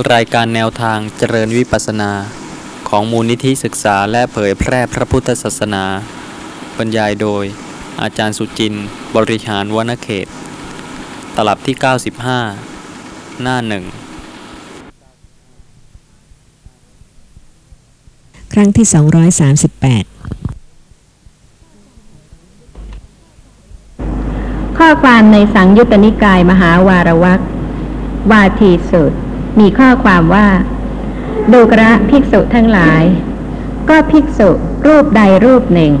รายการแนวทางเจริญวิปัสสนา ของมูลนิธิศึกษาและเผยแพร่พระพุทธศาสนา บรรยายโดย อาจารย์สุจินต์บริหารวนเขต ตลับที่ 95 หน้าหนึ่ง ครั้งที่ 238 ข้อความในสังยุตตนิกายมหาวารวักวาทีสุด มีข้อความว่า ดูกระภิกษุทั้งหลาย ก็ภิกษุรูปใดรูปหนึ่ง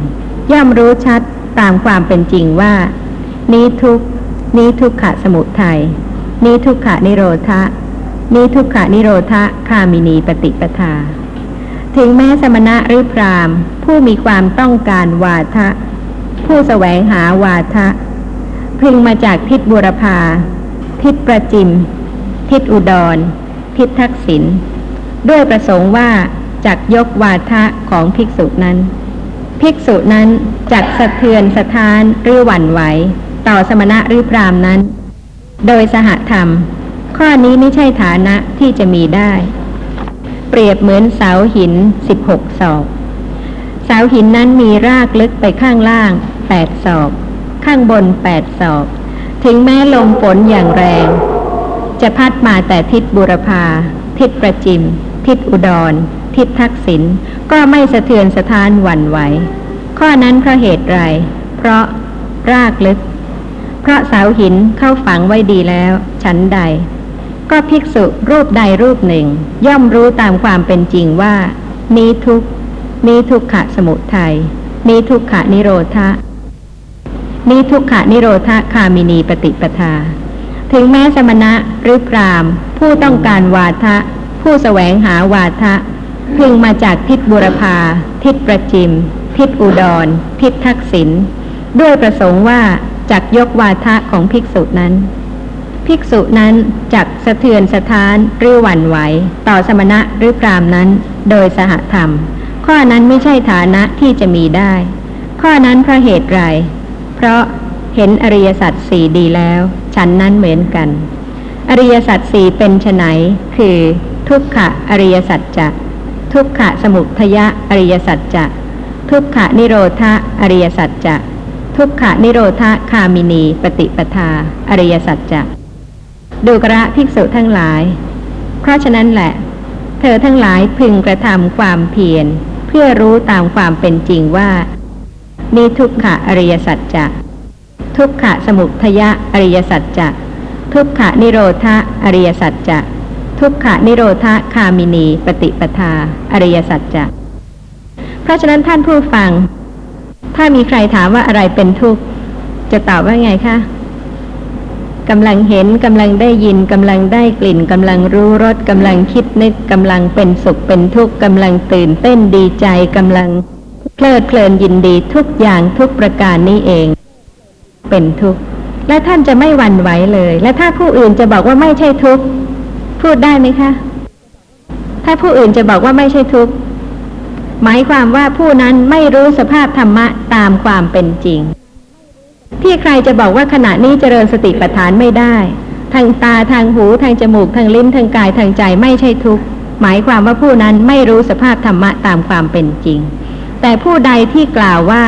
ย่อมรู้ชัดตามความเป็นจริงว่า นี้ทุกนี้ทุกขะสมุทัยนี้ทุกขะนิโรธะนี้ทุกขะนิโรธะคามินีปฏิปทา ถึงแม้สมณะหรือพรามผู้มีความต้องการวาทะ ผู้แสวงหาวาทะพึงมาจากทิศบุรพาทิศประจิม ทิศอุดร ทิทักษิณด้วยประสงค์ว่าจักยกวาทะของภิกษุนั้น ภิกษุนั้นจักสะเทือนสะท้านหรือหวั่นไหว ต่อสมณะหรือพรามนั้น โดยสหธรรม ข้อนี้ไม่ใช่ฐานะที่จะมีได้ เปรียบเหมือนเสาหินสิบหกศอกเสาหินนั้นมีรากลึกไปข้างล่างแปดศอก ข้างบนแปดศอก ถึงแม้ลมฝนอย่างแรง จะพัดมาแต่ทิศบุรพา ทิศประจิม ทิศอุดร ทิศทักษิณก็ไม่สะเทือนสะท้านหวั่นไหว ข้อนั้นเพราะเหตุไร เพราะรากลึก เพราะเสาหินเข้าฝังไว้ดีแล้ว ชั้นใด ก็ภิกษุรูปใดรูปหนึ่ง ย่อมรู้ตามความเป็นจริงว่านี้ทุกข์นี้ทุกขะสมุทัยนี้ทุกขะนิโรธะนี้ทุกขะนิโรธคามินีปฏิปทา ถึงแม้สมณะหรือพรามผู้ต้องการวาทะ ผู้แสวงหาวาทะ พึงมาจากทิศบุรพา ทิศประจิม ทิศอุดร ทิศทักษิณด้วยประสงค์ว่าจักยกวาทะของภิกษุนั้น ภิกษุนั้นจักสะเทือนสะท้านหรือหวั่นไหว ต่อสมณะหรือพรามนั้น โดยสหธรรม ข้อนั้นไม่ใช่ฐานะที่จะมีได้ ข้อนั้นเพราะเหตุไรเพราะเห็นอริยสัจสี่ดีแล้ว ฉันนั้นเหมือนกัน อริยสัจสี่เป็นไฉนคือ ทุกขะอริยสัจจะทุกขะสมุทยะอริยสัจจะทุกขะนิโรธะอริยสัจจะทุกขะนิโรธคามินี ปฏิปทา อริยสัจจะดูกระภิกษุทั้งหลาย เพราะฉะนั้นแหละ เธอทั้งหลายพึงกระทำความเพียร เพื่อรู้ตามความเป็นจริงว่านี่ทุกขะอริยสัจจะ ทุกขะสมุทยะอริยสัจจะทุกขะนิโรธาอริยสัจจะทุกขะนิโรธคามินี ปฏิปทา อริยสัจจะเพราะฉะนั้นท่านผู้ฟัง ถ้ามีใครถามว่าอะไรเป็นทุกข์ จะตอบว่าไงคะกำลังเห็นกำลังได้ยินกำลังได้กลิ่นกำลังรู้รสกำลังคิดนึกกำลังเป็นสุขเป็นทุกข์กำลังตื่นเต้นดีใจกำลังเพลิดเพลินยินดีทุกอย่างทุกประการนี้เอง เป็นทุกข์ และท่านจะไม่หวั่นไหวเลย และถ้าผู้อื่นจะบอกว่าไม่ใช่ทุกข์พูดได้ไหมคะ ถ้าผู้อื่นจะบอกว่าไม่ใช่ทุกข์หมายความว่าผู้นั้นไม่รู้สภาพธรรมะตามความเป็นจริง ที่ใครจะบอกว่าขณะนี้เจริญสติปัฏฐานไม่ได้ ทางตาทางหูทางจมูกทางลิ้นทางกายทางใจไม่ใช่ทุกข์หมายความว่าผู้นั้นไม่รู้สภาพธรรมะตามความเป็นจริง แต่ผู้ใดที่กล่าวว่า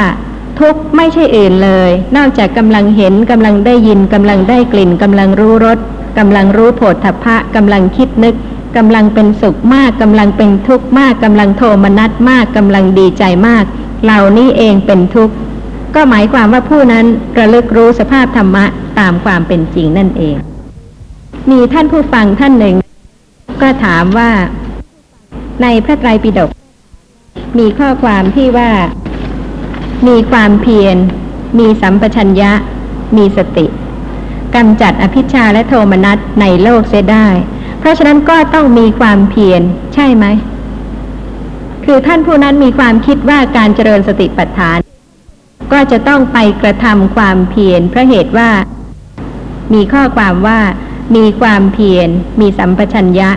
ทุกข์ไม่ใช่อื่นเลย นอกจากกำลังเห็นกำลังได้ยินกำลังได้กลิ่นกำลังรู้รสกำลังรู้โผฏฐัพพะกำลังคิดนึกกำลังเป็นสุขมากกำลังเป็นทุกข์มากกำลังโทมนัสมากกำลังดีใจมาก เหล่านี้เองเป็นทุกข์ก็หมายความว่าผู้นั้นระลึกรู้สภาพธรรมะตามความเป็นจริงนั่นเอง มีท่านผู้ฟังท่านหนึ่ง ก็ถามว่า ในพระไตรปิฎกมีข้อความที่ว่า มีความเพียร มีสัมปชัญญะ มีสติกำจัดอภิชาและโทมนัสในโลกเสียได้ เพราะฉะนั้นก็ต้องมีความเพียรใช่ไหม คือท่านผู้นั้นมีความคิดว่าการเจริญสติปัฏฐาน ก็จะต้องไปกระทำความเพียรเพราะเหตุว่า มีข้อความว่า มีความเพียร มีสัมปชัญญะ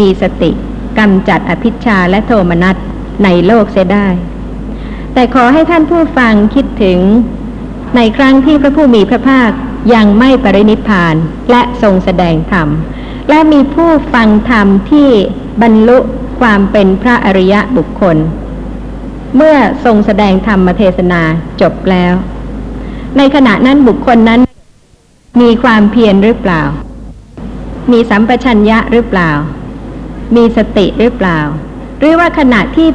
มีสติกำจัดอภิชาและโทมนัสในโลกเสียได้ แต่ขอให้ท่านผู้ฟังคิดถึง ในครั้งที่พระผู้มีพระภาคยังไม่ปรินิพพานและทรงแสดงธรรม และมีผู้ฟังธรรมที่บรรลุความเป็นพระอริยะบุคคล เมื่อทรงแสดงธรรมเทศนาจบแล้ว ในขณะนั้นบุคคลนั้น มีความเพียรหรือเปล่า มีสัมปชัญญะหรือเปล่า มีสติหรือเปล่า หรือว่าขณะที่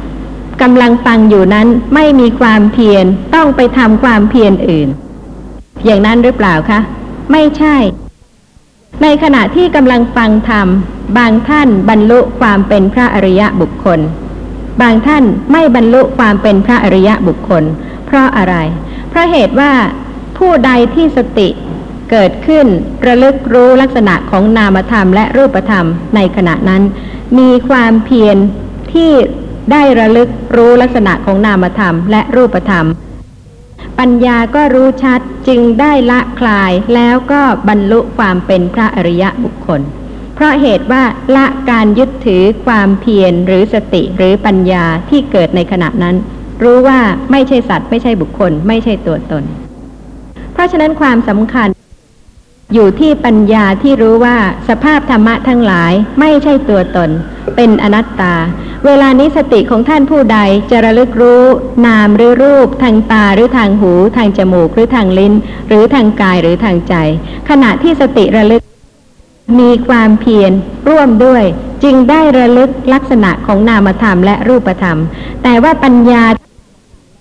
กำลังฟังอยู่นั้นไม่มีความเพียรต้องไปทำความเพียรอื่น อย่างนั้นหรือเปล่าคะ ไม่ใช่ ในขณะที่กำลังฟังธรรม บางท่านบรรลุความเป็นพระอริยะบุคคล บางท่านไม่บรรลุความเป็นพระอริยะบุคคล เพราะอะไร เพราะเหตุว่าผู้ใดที่สติเกิดขึ้นระลึกรู้ลักษณะของนามธรรมและรูปธรรมในขณะนั้น มีความเพียรที่ ได้ระลึกรู้ลักษณะของนามธรรมและรูปธรรม ปัญญาก็รู้ชัดจึงได้ละคลายแล้วก็บรรลุความเป็นพระอริยะบุคคล เพราะเหตุว่าละการยึดถือความเพียรหรือสติหรือปัญญาที่เกิดในขณะนั้น รู้ว่าไม่ใช่สัตว์ไม่ใช่บุคคล ไม่ใช่ตัวตน เพราะฉะนั้นความสำคัญอยู่ที่ปัญญาที่รู้ว่าสภาพธรรมะทั้งหลายไม่ใช่ตัวตน เป็นอนัตตา เวลานี้สติของท่านผู้ใดจะระลึกรู้ นามหรือรูป ทางตาหรือทางหู ทางจมูกหรือทางลิ้น หรือทางกายหรือทางใจ ขณะที่สติระลึก มีความเพียรร่วมด้วย จึงได้ระลึกลักษณะของนามธรรมและรูปธรรม แต่ว่าปัญญา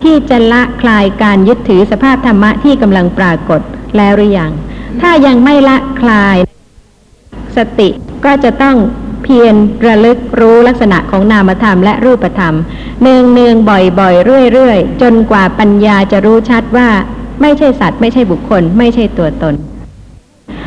ที่จะละคลายการยึดถือสภาพธรรมะที่กำลังปรากฏแล้วหรือยังถ้ายังไม่ละคลาย สติก็จะต้อง เพียรระลึกรู้ลักษณะของนามธรรมและรูปธรรม เนืองเนืองบ่อยบ่อยเรื่อยเรื่อยจนกว่าปัญญาจะรู้ชัดว่า ไม่ใช่สัตว์ ไม่ใช่บุคคล ไม่ใช่ตัวตน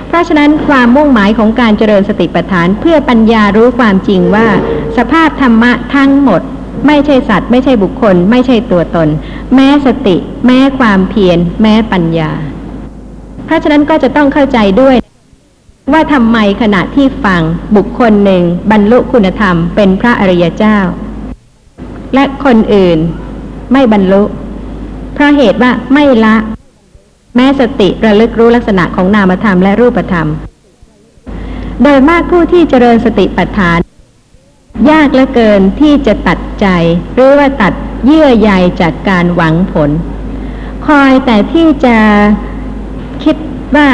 เพราะฉะนั้นความมุ่งหมายของการเจริญสติปัฏฐานเพื่อปัญญารู้ความจริงว่า สภาพธรรมะทั้งหมด ไม่ใช่สัตว์ ไม่ใช่บุคคล ไม่ใช่ตัวตน แม้สติ แม้ความเพียร แม้ปัญญา เพราะฉะนั้นก็จะต้องเข้าใจด้วย ว่าทำไมขณะที่ฟังบุคคลหนึ่งบรรลุคุณธรรมเป็นพระอริยเจ้า และคนอื่นไม่บรรลุ เพราะเหตุว่าไม่ละ แม้สติระลึกรู้ลักษณะของนามธรรมและรูปธรรม โดยมากผู้ที่เจริญสติปัฏฐาน ยากเหลือเกินที่จะตัดใจหรือว่าตัดเยื่อใยจากการหวังผล คอยแต่ที่จะคิดว่า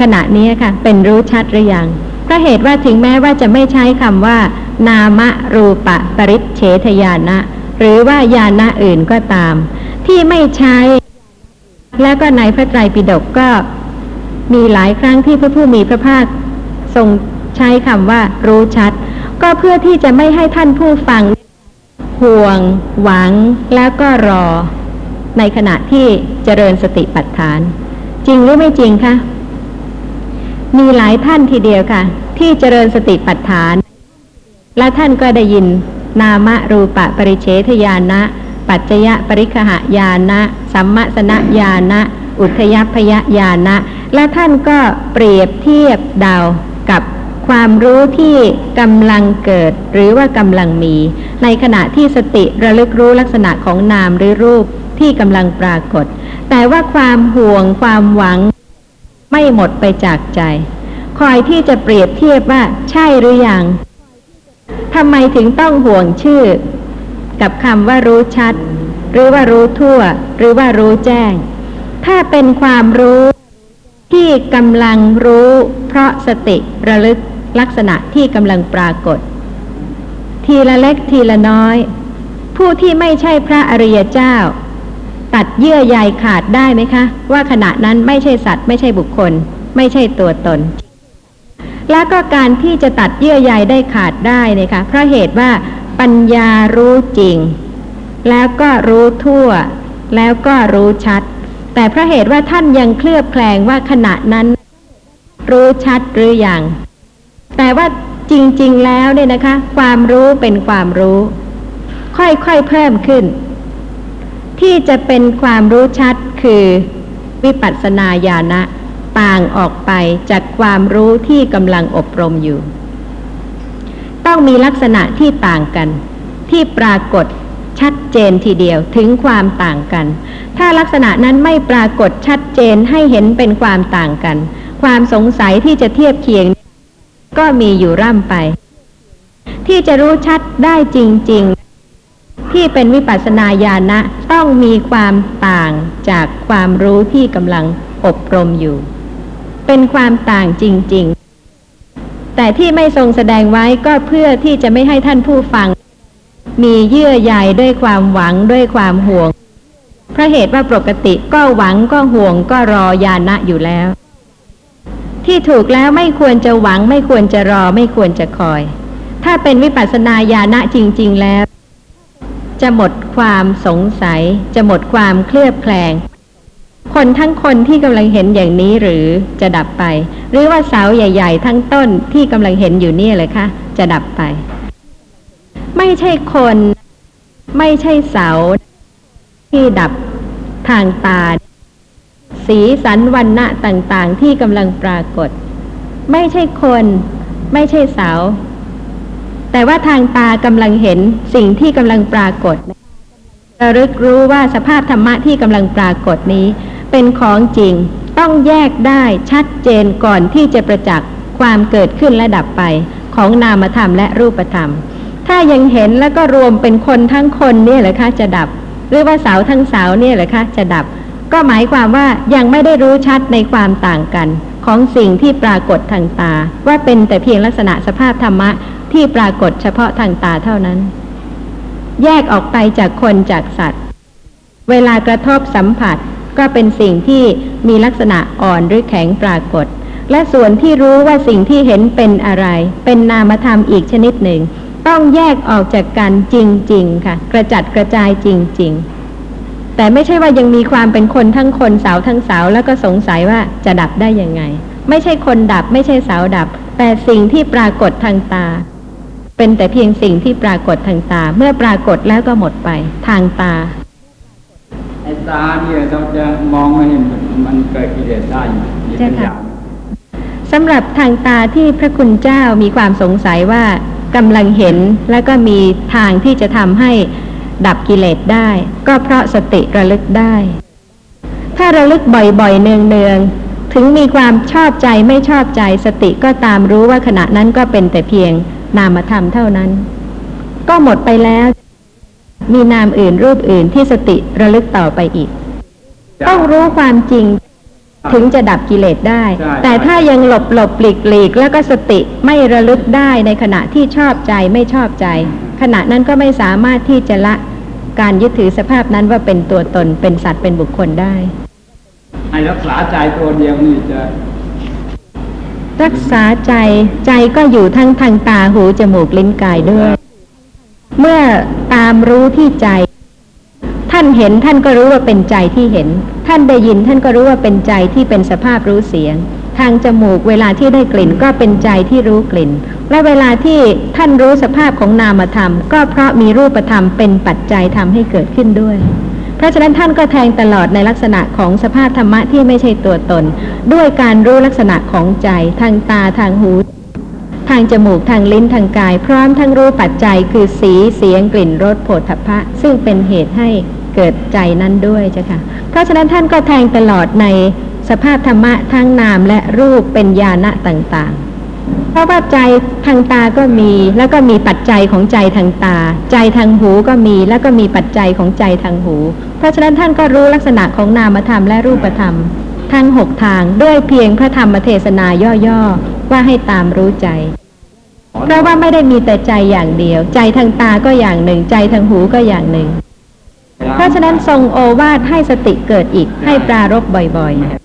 ขณะนี้ค่ะ เป็นรู้ชัดหรือยังเพราะเหตุว่าถึงแม้ว่าจะไม่ใช้คำว่า นามรูปะปริเฉทญาณะหรือว่าญาณะอื่นก็ตาม ที่ไม่ใช้ แล้วก็ในพระไตรปิฎกก็มีหลายครั้งที่พระผู้มีพระภาคทรงใช้คำว่า รู้ชัด ก็เพื่อที่จะไม่ให้ท่านผู้ฟัง ห่วง หวังแล้วก็รอ ในขณะที่เจริญสติปัฏฐาน จริงหรือไม่จริงคะ มีหลายท่านทีเดียวค่ะ ที่เจริญสติปัฏฐาน และท่านก็ได้ยิน นามรูปะปริเฉทญาณะปัจจยปริคหายานะ สัมมสนญาณะอุทยพยญาณะและท่านก็เปรียบเทียบเดากับความรู้ที่กำลังเกิดหรือว่ากำลังมี ในขณะที่สติระลึกรู้ลักษณะของนามหรือรูปที่กำลังปรากฏ แต่ว่าความห่วงความหวัง ไม่หมดไปจากใจ คอยที่จะเปรียบเทียบว่าใช่หรือยังทำไมถึงต้องห่วงชื่อ กับคำว่ารู้ชัด หรือว่ารู้ทั่ว หรือว่ารู้แจ้ง ถ้าเป็นความรู้ที่กำลังรู้ เพราะสติระลึกลักษณะที่กำลังปรากฏ ทีละเล็กทีละน้อย ผู้ที่ไม่ใช่พระอริยเจ้า ตัดเยื่อใยขาดได้ไหมคะ ว่าขณะนั้นไม่ใช่สัตว์ไม่ใช่บุคคล ไม่ใช่ตัวตน แล้วก็การที่จะตัดเยื่อใยได้ขาดได้นี่คะเพราะเหตุว่าปัญญารู้จริง แล้วก็รู้ทั่ว แล้วก็รู้ชัด แต่เพราะเหตุว่าท่านยังเคลือบแคลงว่าขณะนั้น รู้ชัดหรืออยัง แต่ว่าจริง ๆ แล้วเนี่ยนะคะ ความรู้เป็นความรู้ ค่อยๆเพิ่มขึ้น ที่จะเป็นความรู้ชัดคือวิปัสสนาญาณะต่างออกไปจากความรู้ที่กำลังอบรมอยู่ ต้องมีลักษณะที่ต่างกัน ที่ปรากฏชัดเจนทีเดียวถึงความต่างกัน ถ้าลักษณะนั้นไม่ปรากฏชัดเจนให้เห็นเป็นความต่างกัน ความสงสัยที่จะเทียบเคียง ก็มีอยู่ร่ำไป ที่จะรู้ชัดได้จริง ๆ ที่เป็นวิปัสสนาญาณะต้องมีความต่างจากความรู้ที่กำลังอบรมอยู่ เป็นความต่างจริง ๆ แต่ที่ไม่ทรงแสดงไว้ก็เพื่อที่จะไม่ให้ท่านผู้ฟัง มีเยื่อใยด้วยความหวังด้วยความห่วงเพราะเหตุว่าปกติก็หวังก็ห่วงก็รอยานะอยู่แล้ว ที่ถูกแล้วไม่ควรจะหวังไม่ควรจะรอไม่ควรจะคอย ถ้าเป็นวิปัสสนาญาณะจริง ๆ แล้ว จะหมดความสงสัย จะหมดความเคลือบแคลง คนทั้งคนที่กำลังเห็นอย่างนี้หรือจะดับไป หรือว่าเสาใหญ่ ๆ ทั้งต้นที่กำลังเห็นอยู่นี่เลยคะจะดับไป ไม่ใช่คน ไม่ใช่เสา ที่ดับทางตา สีสันวันณะต่างๆ ที่กำลังปรากฏ ไม่ใช่คน ไม่ใช่เสา แต่ว่าทางตากำลังเห็นสิ่งที่กำลังปรากฏระลึกรู้ว่าสภาพธรรมะที่กำลังปรากฏนี้ เป็นของจริงต้องแยกได้ชัดเจนก่อนที่จะประจักษ์ความเกิดขึ้นและดับไปของนามธรรมและรูปธรรม ถ้ายังเห็นแล้วก็รวมเป็นคนทั้งคนเนี่ยเหรอคะจะดับ หรือว่าเสาทั้งเสาเนี่ยเหรอคะจะดับ ก็หมายความว่ายังไม่ได้รู้ชัดในความต่างกัน ของสิ่งที่ปรากฏทางตา ว่าเป็นแต่เพียงลักษณะสภาพธรรมะ ที่ปรากฏเฉพาะทางตาเท่านั้น แยกออกไปจากคนจากสัตว์ เวลากระทบสัมผัสก็เป็นสิ่งที่มีลักษณะอ่อนหรือแข็งปรากฏ และส่วนที่รู้ว่าสิ่งที่เห็นเป็นอะไร เป็นนามธรรมอีกชนิดหนึ่ง ต้องแยกออกจากกันจริง ๆ ค่ะ กระจัดกระจายจริงๆแต่ไม่ใช่ว่ายังมีความเป็นคนทั้งคนเสาทั้งเสาแล้วก็สงสัยว่าจะดับได้ยังไง ไม่ใช่คนดับไม่ใช่เสาดับ แต่สิ่งที่ปรากฏทางตา เป็นแต่เพียงสิ่งที่ปรากฏทางตา เมื่อปรากฏแล้วก็หมดไป ทางตาไอ้ตาเนี่ยเราจะมองไม่เห็นมันเกิดกิเลสได้อยู่มีใช่ปัญค่ะญาสำหรับทางตาที่พระคุณเจ้ามีความสงสัยว่ากำลังเห็นแล้วก็มีทางที่จะทำให้ดับกิเลสได้ ก็เพราะสติระลึกได้ ถ้าระลึกบ่อยๆ เนืองๆ ถึงมีความชอบใจไม่ชอบใจ สติก็ตามรู้ว่าขณะนั้นก็เป็นแต่เพียง นามธรรมเท่านั้น ก็หมดไปแล้ว มีนามอื่นรูปอื่นที่สติระลึกต่อไปอีก ต้องรู้ความจริงถึงจะดับกิเลสได้ใช่แต่ถ้ายังหลบหลบหลีกหลีกแล้วก็สติไม่ระลึกได้ในขณะที่ชอบใจไม่ชอบใจ ขณะนั้นก็ไม่สามารถที่จะละการยึดถือสภาพนั้นว่าเป็นตัวตนเป็นสัตว์เป็นบุคคลได้ให้รักษาใจตัวเดียวนี่จะ รักษาใจใจก็อยู่ทั้งทางตาหูจมูกลิ้นกายด้วย เมื่อตามรู้ที่ใจ ท่านเห็นท่านก็รู้ว่าเป็นใจที่เห็น ท่านได้ยินท่านก็รู้ว่าเป็นใจที่เป็นสภาพรู้เสียง ทางจมูกเวลาที่ได้กลิ่นก็เป็นใจที่รู้กลิ่น และเวลาที่ท่านรู้สภาพของนามธรรม ก็เพราะมีรูปธรรมเป็นปัจจัยทำให้เกิดขึ้นด้วย เพราะฉะนั้นท่านก็แทงตลอดในลักษณะของสภาพธรรมะที่ไม่ใช่ตัวตน ด้วยการรู้ลักษณะของใจทางตาทางหู ทางจมูกทางลิ้นทางกาย พร้อมทั้งรู้ปัจจัยคือสีเสียงกลิ่นรสโผฏฐัพพะ ซึ่งเป็นเหตุให้เกิดใจนั้นด้วยเจ้าค่ะเพราะฉะนั้นท่านก็แทงตลอดในสภาพธรรมะทั้งนามและรูปเป็นญาณะต่างๆ เพราะว่าใจทางตาก็มี แล้วก็มีปัจจัยของใจทางตา ใจทางหูก็มี แล้วก็มีปัจจัยของใจทางหู เพราะฉะนั้นท่านก็รู้ลักษณะของนามธรรมและรูปธรรม ทั้งหกทางด้วยเพียงพระธรรมเทศนาย่อๆว่าให้ตามรู้ใจเพราะว่าไม่ได้มีแต่ใจอย่างเดียว ใจทางตาก็อย่างหนึ่ง ใจทางหูก็อย่างหนึ่ง เพราะฉะนั้นทรงโอวาทให้สติเกิดอีกให้ปรารบบ่อยๆ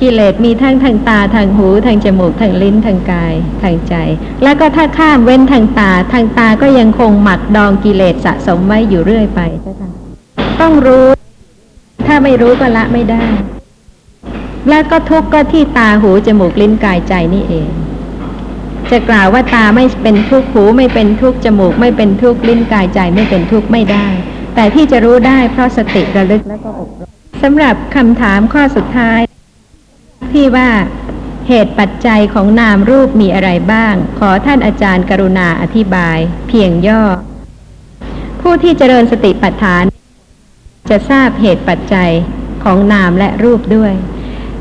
กิเลสมีทั้งทางตาทางหูทางจมูกทางลิ้นทางกายทางใจ แล้วก็ถ้าข้ามเว้นทางตาทางตาก็ยังคงหมักดองกิเลสสะสมไว้อยู่เรื่อยไปต้องรู้ ถ้าไม่รู้ก็ละไม่ได้ แล้วก็ทุกข์ก็ที่ตาหูจมูกลิ้นกายใจนี่เอง จะกล่าวว่าตาไม่เป็นทุกข์หูไม่เป็นทุกข์จมูก ไม่เป็นทุกข์ลิ้นกายใจไม่เป็นทุกข์ไม่ได้ แต่ที่จะรู้ได้เพราะสติระลึกและก็อบรมสำหรับคำถามข้อสุดท้าย ที่ว่า เหตุปัจจัยของนามรูปมีอะไรบ้าง ขอท่านอาจารย์กรุณาอธิบาย เพียงย่อ ผู้ที่เจริญสติปัฏฐาน จะทราบเหตุปัจจัยของนามและรูปด้วย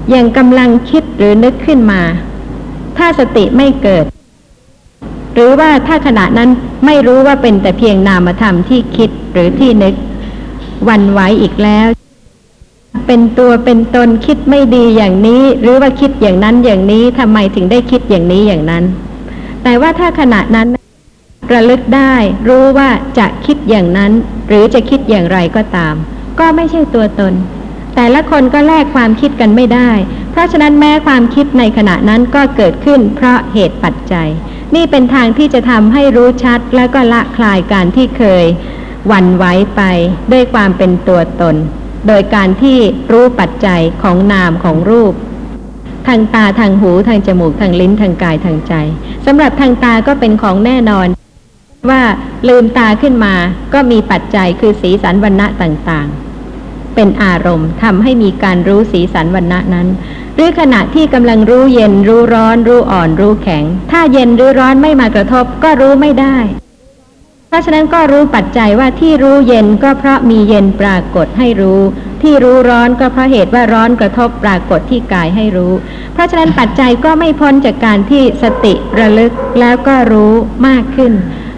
อย่างกำลังคิดหรือนึกขึ้นมา ถ้าสติไม่เกิด หรือว่าถ้าขณะนั้นไม่รู้ว่าเป็นแต่เพียงนามธรรมที่คิดหรือที่นึกวันไหวอีกแล้ว เป็นตัวเป็นตนคิดไม่ดีอย่างนี้ หรือว่าคิดอย่างนั้นอย่างนี้ทำไมถึงได้คิดอย่างนี้อย่างนั้น แต่ว่าถ้าขณะนั้นระลึกได้รู้ว่าจะคิดอย่างนั้น หรือจะคิดอย่างไรก็ตาม ก็ไม่ใช่ตัวตน แต่ละคนก็แลกความคิดกันไม่ได้ เพราะฉะนั้นแม้ความคิดในขณะนั้นก็เกิดขึ้นเพราะเหตุปัจจัย นี่เป็นทางที่จะทำให้รู้ชัดแล้วก็ละคลายการที่เคยหวั่นไหวไปด้วยความเป็นตัวตน โดยการที่รู้ปัจจัยของนามของรูป ทางตาทางหูทางจมูกทางลิ้นทางกายทางใจสำหรับทางตาก็เป็นของแน่นอนว่าลืมตาขึ้นมาก็มีปัจจัยคือสีสันวันณะต่างๆ เป็นอารมณ์ทำให้มีการรู้สีสันวันณะนั้น หรือขณะที่กำลังรู้เย็นรู้ร้อน รู้อ่อนรู้แข็ง ถ้าเย็นหรือร้อนไม่มากระทบก็รู้ไม่ได้ ราะฉะนั้นก็รู้ปัจจัยว่าที่รู้เย็นก็เพราะมีเย็นปรากฏให้รู้ ที่รู้ร้อนก็เพราะเหตุว่าร้อนกระทบปรากฏที่กายให้รู้ เพราะฉะนั้นปัจจัยก็ไม่พ้นจากการที่สติระลึกแล้วก็รู้มากขึ้น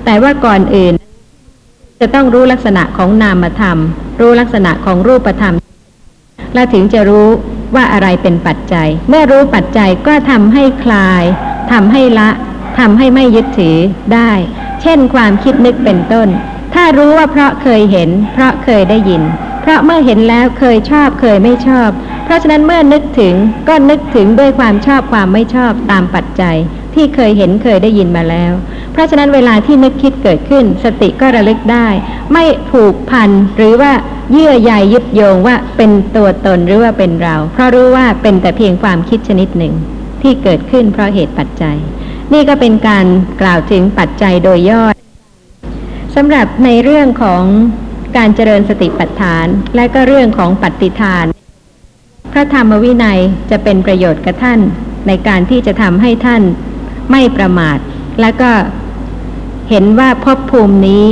แต่ว่าก่อนอื่น จะต้องรู้ลักษณะของนามธรรม รู้ลักษณะของรูปธรรม และถึงจะรู้ว่าอะไรเป็นปัจจัย เมื่อรู้ปัจจัยก็ทำให้คลายทำให้ละ ทำให้ไม่ยึดถือได้ เช่นความคิดนึกเป็นต้น ถ้ารู้ว่าเพราะเคยเห็น เพราะเคยได้ยิน เพราะเมื่อเห็นแล้วเคยชอบเคยไม่ชอบ เพราะฉะนั้นเมื่อนึกถึงก็นึกถึงด้วยความชอบความไม่ชอบตามปัจจัย ที่เคยเห็นเคยได้ยินมาแล้ว เพราะฉะนั้นเวลาที่นึกคิดเกิดขึ้น สติก็ระลึกได้ ไม่ผูกพันหรือว่าเยื่อใยยึดโยงว่าเป็นตัวตนหรือว่าเป็นเรา เพราะรู้ว่าเป็นแต่เพียงความคิดชนิดหนึ่ง ที่เกิดขึ้นเพราะเหตุปัจจัย นี่ก็เป็นการกล่าวถึงปัจจัยโดยย่อสำหรับในเรื่องของการเจริญสติปัฏฐาน และก็เรื่องของปฏิทาน พระธรรมวินัยจะเป็นประโยชน์กับท่านในการที่จะทำให้ท่านไม่ประมาท และก็เห็นว่าภพภูมินี้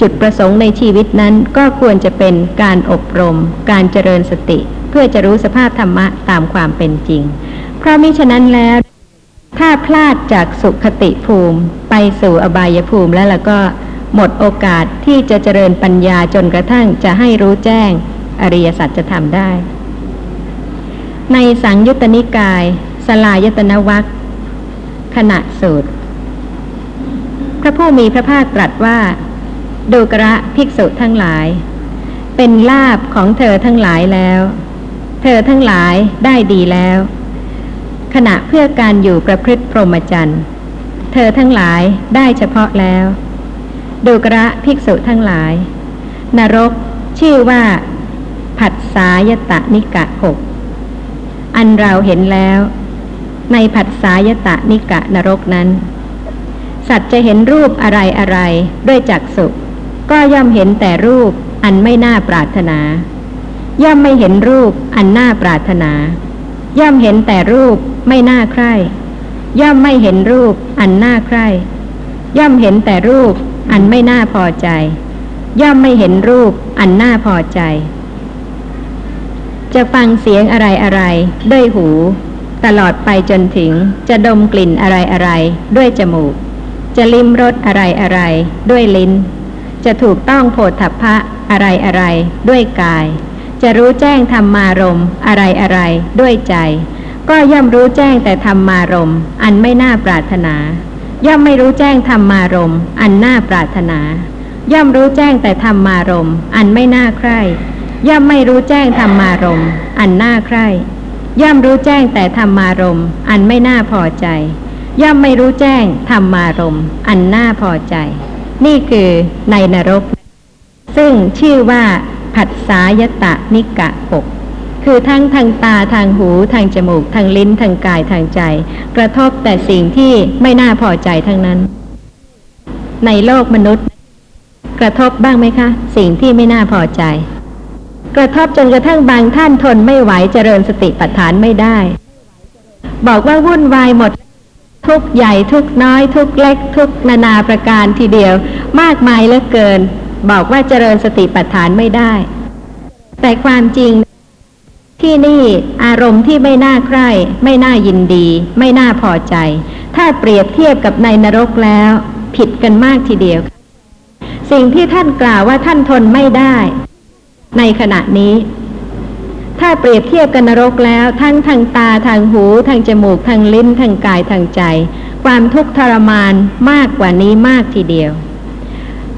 จุดประสงค์ในชีวิตนั้นก็ควรจะเป็นการอบรม การเจริญสติ เพื่อจะรู้สภาพธรรมะตามความเป็นจริง เพราะมิฉะนั้นแล้ว ถ้าพลาดจากสุขติภูมิ ไปสู่อบายภูมิแล้วแล้วก็หมดโอกาสที่จะเจริญปัญญาจนกระทั่งจะให้รู้แจ้ง อริยสัจจะทำได้ ในสังยุตตนิกาย สลายตนวัคขณะสูตร พระผู้มีพระภาคตรัสว่า ดูกระภิกษุทั้งหลาย เป็นลาบของเธอทั้งหลายแล้ว เธอทั้งหลายได้ดีแล้ว ขณะเพื่อการอยู่ประพฤติพรหมจรรย์ เธอทั้งหลายได้เฉพาะแล้ว ดูกระภิกษุทั้งหลาย นรกชื่อว่า ผัสสายตะนิกะหกอันเราเห็นแล้ว ในผัสสายตะนิกะนรกนั้น สัตว์จะเห็นรูปอะไรอะไรด้วยจักสุก็ย่อมเห็นแต่รูปอันไม่น่าปรารถนา ย่อมไม่เห็นรูปอันน่าปรารถนา ย่อมเห็นแต่รูป ไม่น่าใคร่ย่อมไม่เห็นรูปอันน่าใคร่ย่อมเห็นแต่รูปอันไม่น่าพอใจ ย่อมไม่เห็นรูปอันน่าพอใจ จะฟังเสียงอะไรอะไรด้วยหู ตลอดไปจนถึงจะดมกลิ่นอะไรอะไรด้วยจมูก จะลิ้มรสอะไรอะไรด้วยลิ้น จะถูกต้องโผฏฐัพพะอะไรอะไรด้วยกาย จะรู้แจ้งธรรมารมอะไรอะไรด้วยใจ ก็ย่อมรู้แจ้งแต่ธรรมารมอันไม่น่าปรารถนา ย่อมไม่รู้แจ้งธรรมารมอันน่าปรารถนา ย่อมรู้แจ้งแต่ธรรมารมอันไม่น่าใคร่ ย่อมไม่รู้แจ้งธรรมารมอันน่าใคร่ ย่อมรู้แจ้งแต่ธรรมารมอันไม่น่าพอใจ ย่อมไม่รู้แจ้งธรรมารมอันน่าพอใจ นี่คือในนรก ซึ่งชื่อว่าผัสสายตะนิกะหก คือทั้งทางตาทางหูทางจมูก ทางลิ้นทางกายทางใจ กระทบแต่สิ่งที่ไม่น่าพอใจทั้งนั้น ในโลกมนุษย์ กระทบบ้างไหมคะ สิ่งที่ไม่น่าพอใจ กระทบจนกระทั่งบางท่านทนไม่ไหวเจริญสติปัฏฐานไม่ได้ บอกว่าวุ่นวายหมดทุกใหญ่ทุกน้อย ทุกเล็ก ทุกนานาประการทีเดียว มากมายเหลือเกิน บอกว่าเจริญสติปัฏฐานไม่ได้ แต่ความจริง ที่นี่อารมณ์ที่ไม่น่าใคร่ ไม่น่ายินดี ไม่น่าพอใจ ถ้าเปรียบเทียบกับในนรกแล้ว ผิดกันมากทีเดียว สิ่งที่ท่านกล่าวว่าท่านทนไม่ได้ ในขณะนี้ ถ้าเปรียบเทียบกันนรกแล้ว ทั้งทางตาทางหู ทางจมูกทางลิ้นทางกายทางใจ ความทุกข์ทรมานมากกว่านี้มากทีเดียว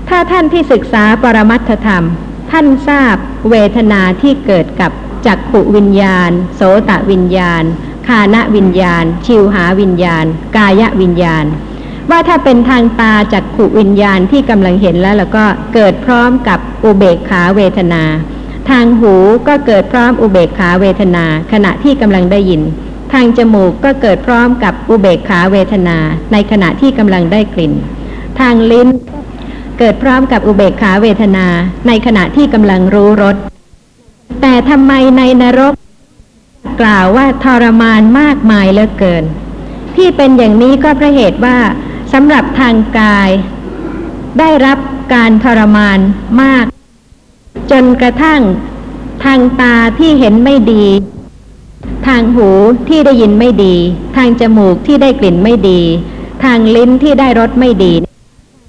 ถ้าท่านที่ศึกษาปรมัตถธรรม ท่านทราบเวทนาที่เกิดกับ จักขุวิญญาณ โสตวิญญาณ คานวิญญาณ ชิวหาวิญญาณ กายวิญญาณ ว่าถ้าเป็นทางตาจักขุวิญญาณที่กำลังเห็นแล้ว แล้วก็เกิดพร้อมกับอุเบกขาเวทนา ทางหูก็เกิดพร้อมอุเบกขาเวทนา ขณะที่กำลังได้ยิน ทางจมูกก็เกิดพร้อมกับอุเบกขาเวทนา ในขณะที่กำลังได้กลิ่น ทางลิ้นเกิดพร้อมกับอุเบกขาเวทนา ในขณะที่กำลังรู้รส แต่ทำไมในนรก กล่าวว่าทรมานมากมายเหลือเกิน ที่เป็นอย่างนี้ก็เพราะเหตุว่าสำหรับทางกาย ได้รับการทรมานมาก จนกระทั่งทางตาที่เห็นไม่ดี ทางหูที่ได้ยินไม่ดี ทางจมูกที่ได้กลิ่นไม่ดี ทางลิ้นที่ได้รสไม่ดี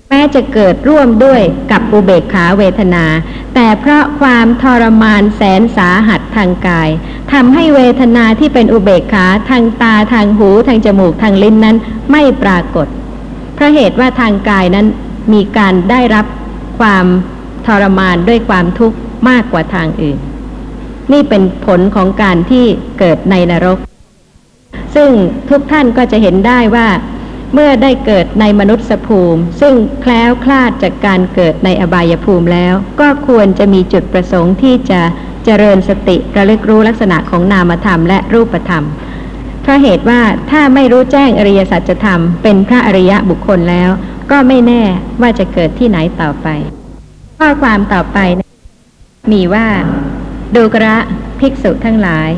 แม้จะเกิดร่วมด้วยกับอุเบกขาเวทนาแต่เพราะความทรมานแสนสาหัสทางกายทำให้เวทนาที่เป็นอุเบกขาทางตาทางหูทางจมูกทางลิ้นนั้นไม่ปรากฏ เพราะเหตุว่าทางกายนั้นมีการได้รับความทรมานด้วยความทุกข์มากกว่าทางอื่น นี่เป็นผลของการที่เกิดในนรก ซึ่งทุกท่านก็จะเห็นได้ว่า เมื่อได้เกิดในมนุษย์ภูมิ ซึ่งแคล้วคลาดจากการเกิดในอบายภูมิแล้ว ก็ควรจะมีจุดประสงค์ที่จะเจริญสติระลึกรู้ลักษณะของนามธรรมและรูปธรรม เพราะเหตุว่าถ้าไม่รู้แจ้งอริยสัจธรรม เป็นพระอริยะบุคคลแล้ว ก็ไม่แน่ว่าจะเกิดที่ไหนต่อไป ข้อความต่อไปนะมีว่าดูกระภิกษุทั้งหลาย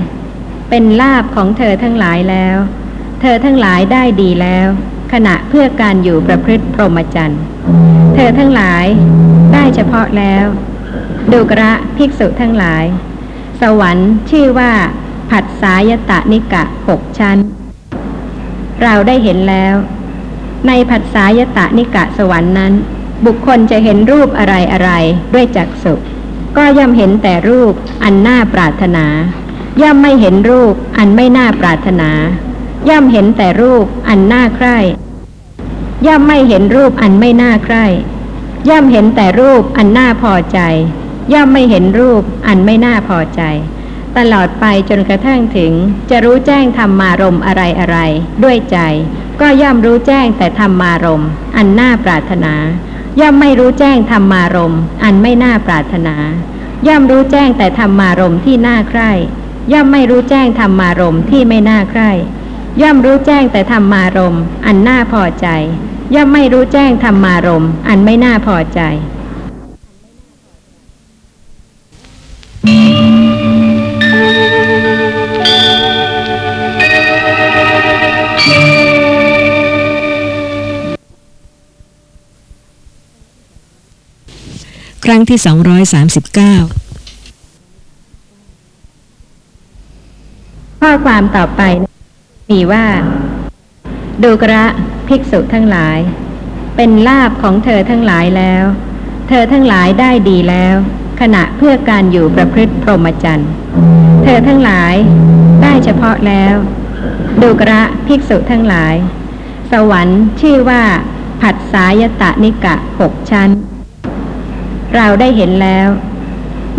เป็นลาบของเธอทั้งหลายแล้ว เธอทั้งหลายได้ดีแล้ว ขณะเพื่อการอยู่ประพฤติพรหมจรรย์ เธอทั้งหลายได้เฉพาะแล้ว ดูกระภิกษุทั้งหลาย สวรรค์ชื่อว่าผัสสายตะนิกะหกชั้น เราได้เห็นแล้ว ในผัสสายตะนิกะสวรรค์นั้น บุคคลจะเห็นรูปอะไรอะไรด้วยจักษุก็ย่อมเห็นแต่รูปอันน่าปรารถนา ย่อมไม่เห็นรูปอันไม่น่าปรารถนา ย่อมเห็นแต่รูปอันน่าใคร่ ย่อมไม่เห็นรูปอันไม่น่าใคร่ ย่อมเห็นแต่รูปอันน่าพอใจ ย่อมไม่เห็นรูปอันไม่น่าพอใจ ตลอดไปจนกระทั่งถึง จะรู้แจ้งธรรมารมอะไรอะไร ด้วยใจ ก็ย่อมรู้แจ้งแต่ธรรมารมอันน่าปรารถนา ย่อมไม่รู้แจ้งธรรมารมอันไม่น่าปรารถนา ย่อมรู้แจ้งแต่ธรรมารมที่น่าใคร่ ย่อมไม่รู้แจ้งธรรมารมที่ไม่น่าใคร่ ย่อมรู้แจ้งแต่ธรรมารมณ์อันน่าพอใจ ย่อมไม่รู้แจ้งธรรมารมณ์อันไม่น่าพอใจ ครั้งที่ 239 ข้อความต่อไปนะ มีว่า ดูกระภิกษุทั้งหลาย เป็นลาบของเธอทั้งหลายแล้ว เธอทั้งหลายได้ดีแล้ว ขณะเพื่อการอยู่ประพฤติพรหมจรรย์เธอทั้งหลายได้เฉพาะแล้ว ดูกระภิกษุทั้งหลาย สวรรค์ชื่อว่าผัสสายตะนิกะหกชั้น เราได้เห็นแล้ว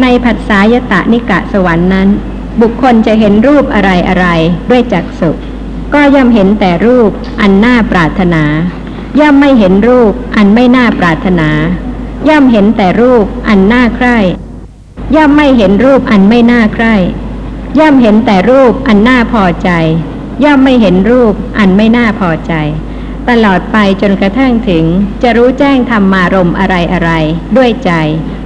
ในผัสสายตะนิกะสวรรค์นั้น บุคคลจะเห็นรูปอะไรอะไรด้วยจักษุ ก็ย่อมเห็นแต่รูปอันน่าปรารถนา ย่อมไม่เห็นรูปอันไม่น่าปรารถนา ย่อมเห็นแต่รูปอันน่าใคร่ ย่อมไม่เห็นรูปอันไม่น่าใคร่ ย่อมเห็นแต่รูปอันน่าพอใจ ย่อมไม่เห็นรูปอันไม่น่าพอใจ ตลอดไปจนกระทั่งถึง จะรู้แจ้งธรรมารมอะไรอะไรด้วยใจ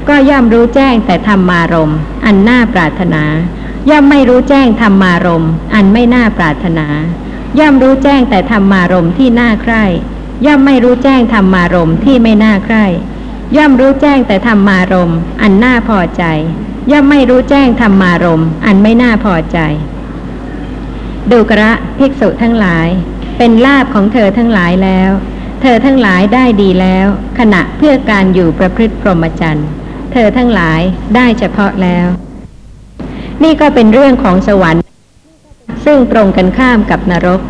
ก็ย่อมรู้แจ้งแต่ธรรมารมอันน่าปรารถนา ย่อมไม่รู้แจ้งธรรมารมอันไม่น่าปรารถนา ย่อมรู้แจ้งแต่ธรรมารมที่น่าใคร่ย่อมไม่รู้แจ้งธรรมารมที่ไม่น่าใคร่ย่อมรู้แจ้งแต่ธรรมารมอันน่าพอใจ ย่อมไม่รู้แจ้งธรรมารมอันไม่น่าพอใจ ดูกระภิกษุทั้งหลาย เป็นลาบของเธอทั้งหลายแล้ว เธอทั้งหลายได้ดีแล้ว ขณะเพื่อการอยู่ประพฤติพรหมจรรย์เธอทั้งหลายได้เฉพาะแล้ว นี่ก็เป็นเรื่องของสวรรค์ ซึ่งตรงกันข้ามกับนรก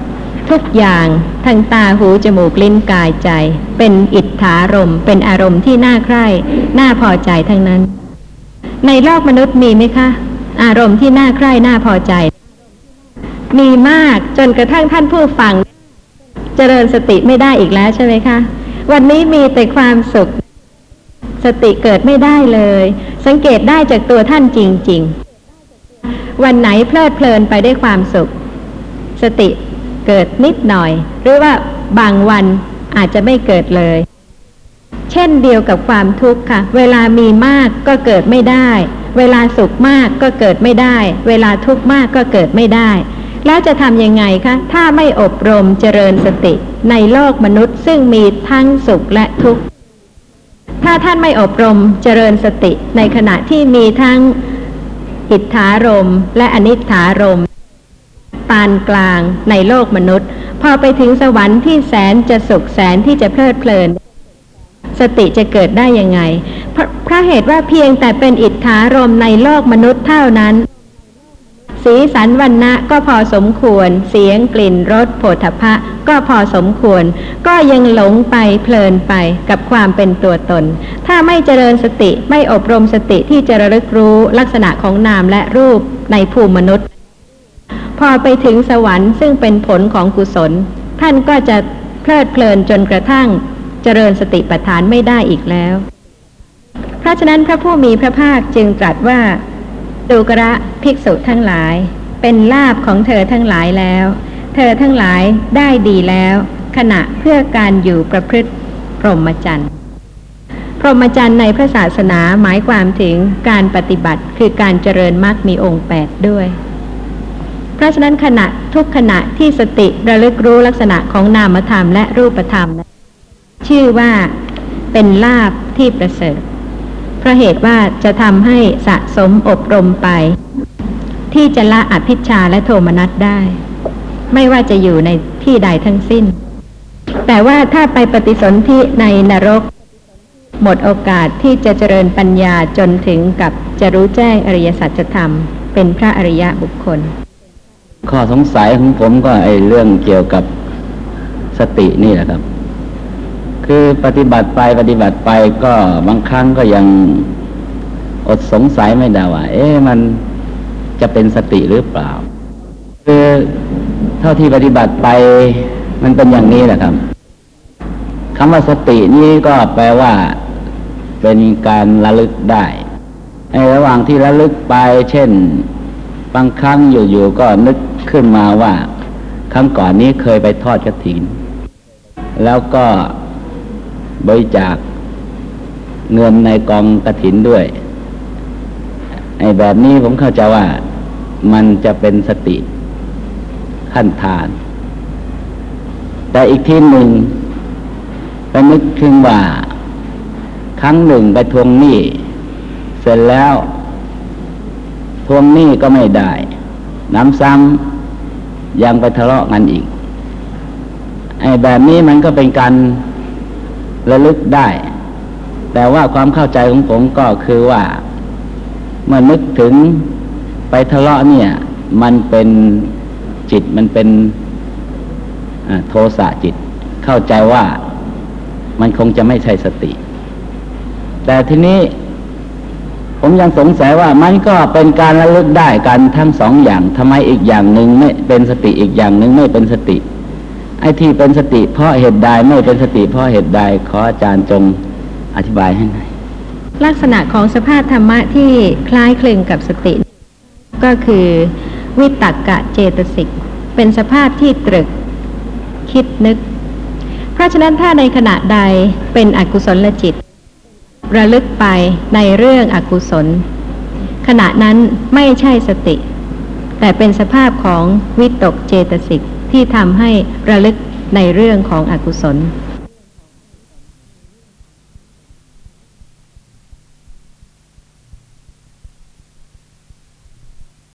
ทุกอย่างทางตาหูจมูกลิ้นกายใจ เป็นอิทธารมเป็นอารมณ์ที่น่าใคร่น่าพอใจทั้งนั้น ในโลกมนุษย์มีไหมคะ อารมณ์ที่น่าใคร่น่าพอใจ มีมากจนกระทั่งท่านผู้ฟัง เจริญสติไม่ได้อีกแล้วใช่ไหมคะ วันนี้มีแต่ความสุข สติเกิดไม่ได้เลย สังเกตได้จากตัวท่านจริง ๆ วันไหนเพลิดเพลินไปได้วยความสุข สติเกิดนิดหน่อย หรือว่าบางวันอาจจะไม่เกิดเลย เช่นเดียวกับความทุกข์ค่ะ เวลามีมากก็เกิดไม่ได้ เวลาสุขมากก็เกิดไม่ได้ เวลาทุกข์มากก็เกิดไม่ได้ แล้วจะทำยังไงคะ ถ้าไม่อบรมเจริญสติในโลกมนุษย์ซึ่งมีทั้งสุขและทุกข์ถ้าท่านไม่อบรมเจริญสติในขณะที่มีทั้ง อิทธารมและอนิถารมปานกลางในโลกมนุษย์ พอไปถึงสวรรค์ที่แสนจะสุขแสนที่จะเพลิดเพลิน สติจะเกิดได้ยังไง เพราะเหตุว่าเพียงแต่เป็นอิทธารมในโลกมนุษย์เท่านั้น สีสันวันณะก็พอสมควร เสียงกลิ่นรสโผฏฐะก็พอสมควร ก็ยังหลงไปเพลินไปกับความเป็นตัวตน ถ้าไม่เจริญสติไม่อบรมสติที่จะระลึกรู้ลักษณะของนามและรูปในภูมิมนุษย์ พอไปถึงสวรรค์ซึ่งเป็นผลของกุศล ท่านก็จะเพลิดเพลินจนกระทั่งเจริญสติปัฏฐานไม่ได้อีกแล้ว เพราะฉะนั้นพระผู้มีพระภาคจึงตรัสว่า ดูกระภิกษุทั้งหลาย เป็นลาบของเธอทั้งหลายแล้ว เธอทั้งหลายได้ดีแล้ว ขณะเพื่อการอยู่ประพฤติพรหมจรรย์พรหมจรรย์ในพระศาสนาหมายความถึงการปฏิบัติคือการเจริญมรรคมีองค์แปดด้วยเพราะฉะนั้นขณะทุกขณะที่สติระลึกรู้ลักษณะของนามธรรมและรูปธรรม ชื่อว่าเป็นลาบที่ประเสริฐ เพราะเหตุว่าจะทำให้สะสมอบรมไป ที่จะละอภิชาและโทมนัสได้ ไม่ว่าจะอยู่ในที่ใดทั้งสิ้น แต่ว่าถ้าไปปฏิสนธิในนรก หมดโอกาสที่จะเจริญปัญญาจนถึงกับจะรู้แจ้งอริยสัจธรรม เป็นพระอริยะบุคคล ข้อสงสัยของผมก็ไอเรื่องเกี่ยวกับสตินี่แหละครับ คือปฏิบัติไปปฏิบัติไปก็บางครั้งก็ยังอดสงสัยไม่ได้ว่า เอ๊ะมันจะเป็นสติหรือเปล่า คือเท่าที่ปฏิบัติไปมันเป็นอย่างนี้แหละครับคำว่าสตินี้ก็แปลว่า เป็นการระลึกได้ในระหว่างที่ระลึกไป เช่น บางครั้งอยู่ๆก็นึกขึ้นมาว่า ครั้งก่อนนี้เคยไปทอดกระถิน แล้วก็ บริจาคเงินในกองกระถินด้วยไอ้แบบนี้ผมเข้าใจว่ามันจะเป็นสติขั้นทาน แต่อีกที่หนึ่งไปนึกถึงว่า ครั้งหนึ่งไปทวงหนี้ เสร็จแล้ว ทวงหนี้ก็ไม่ได้ น้ำซ้ำยังไปทะเลาะกันอีกไอ้แบบนี้มันก็เป็นการ ระลึกได้ แต่ว่าความเข้าใจของผมก็คือว่าเมื่อนึกถึงไปทะเลาะเนี่ย มันเป็นจิตมันเป็นโทสะจิต เข้าใจว่ามันคงจะไม่ใช่สติ แต่ทีนี้ผมยังสงสัยว่ามันก็เป็นการระลึกได้กันทั้งสองอย่างทำไมอีกอย่างหนึ่งไม่เป็นสติอีกอย่างหนึ่งไม่เป็นสติ ไอ้ที่เป็นสติเพราะเหตุใดไม่เป็นสติเพราะเหตุใดขออาจารย์จงอธิบายให้หน่อยลักษณะของสภาพธรรมะที่คล้ายคลึงกับสติ ก็คือวิตกกะเจตสิก เป็นสภาพที่ตรึก คิดนึก เพราะฉะนั้นถ้าในขณะใดเป็นอกุศลจิต ระลึกไปในเรื่องอกุศล ขณะนั้นไม่ใช่สติ แต่เป็นสภาพของวิตกเจตสิก ที่ทำให้ระลึกในเรื่องของอกุศล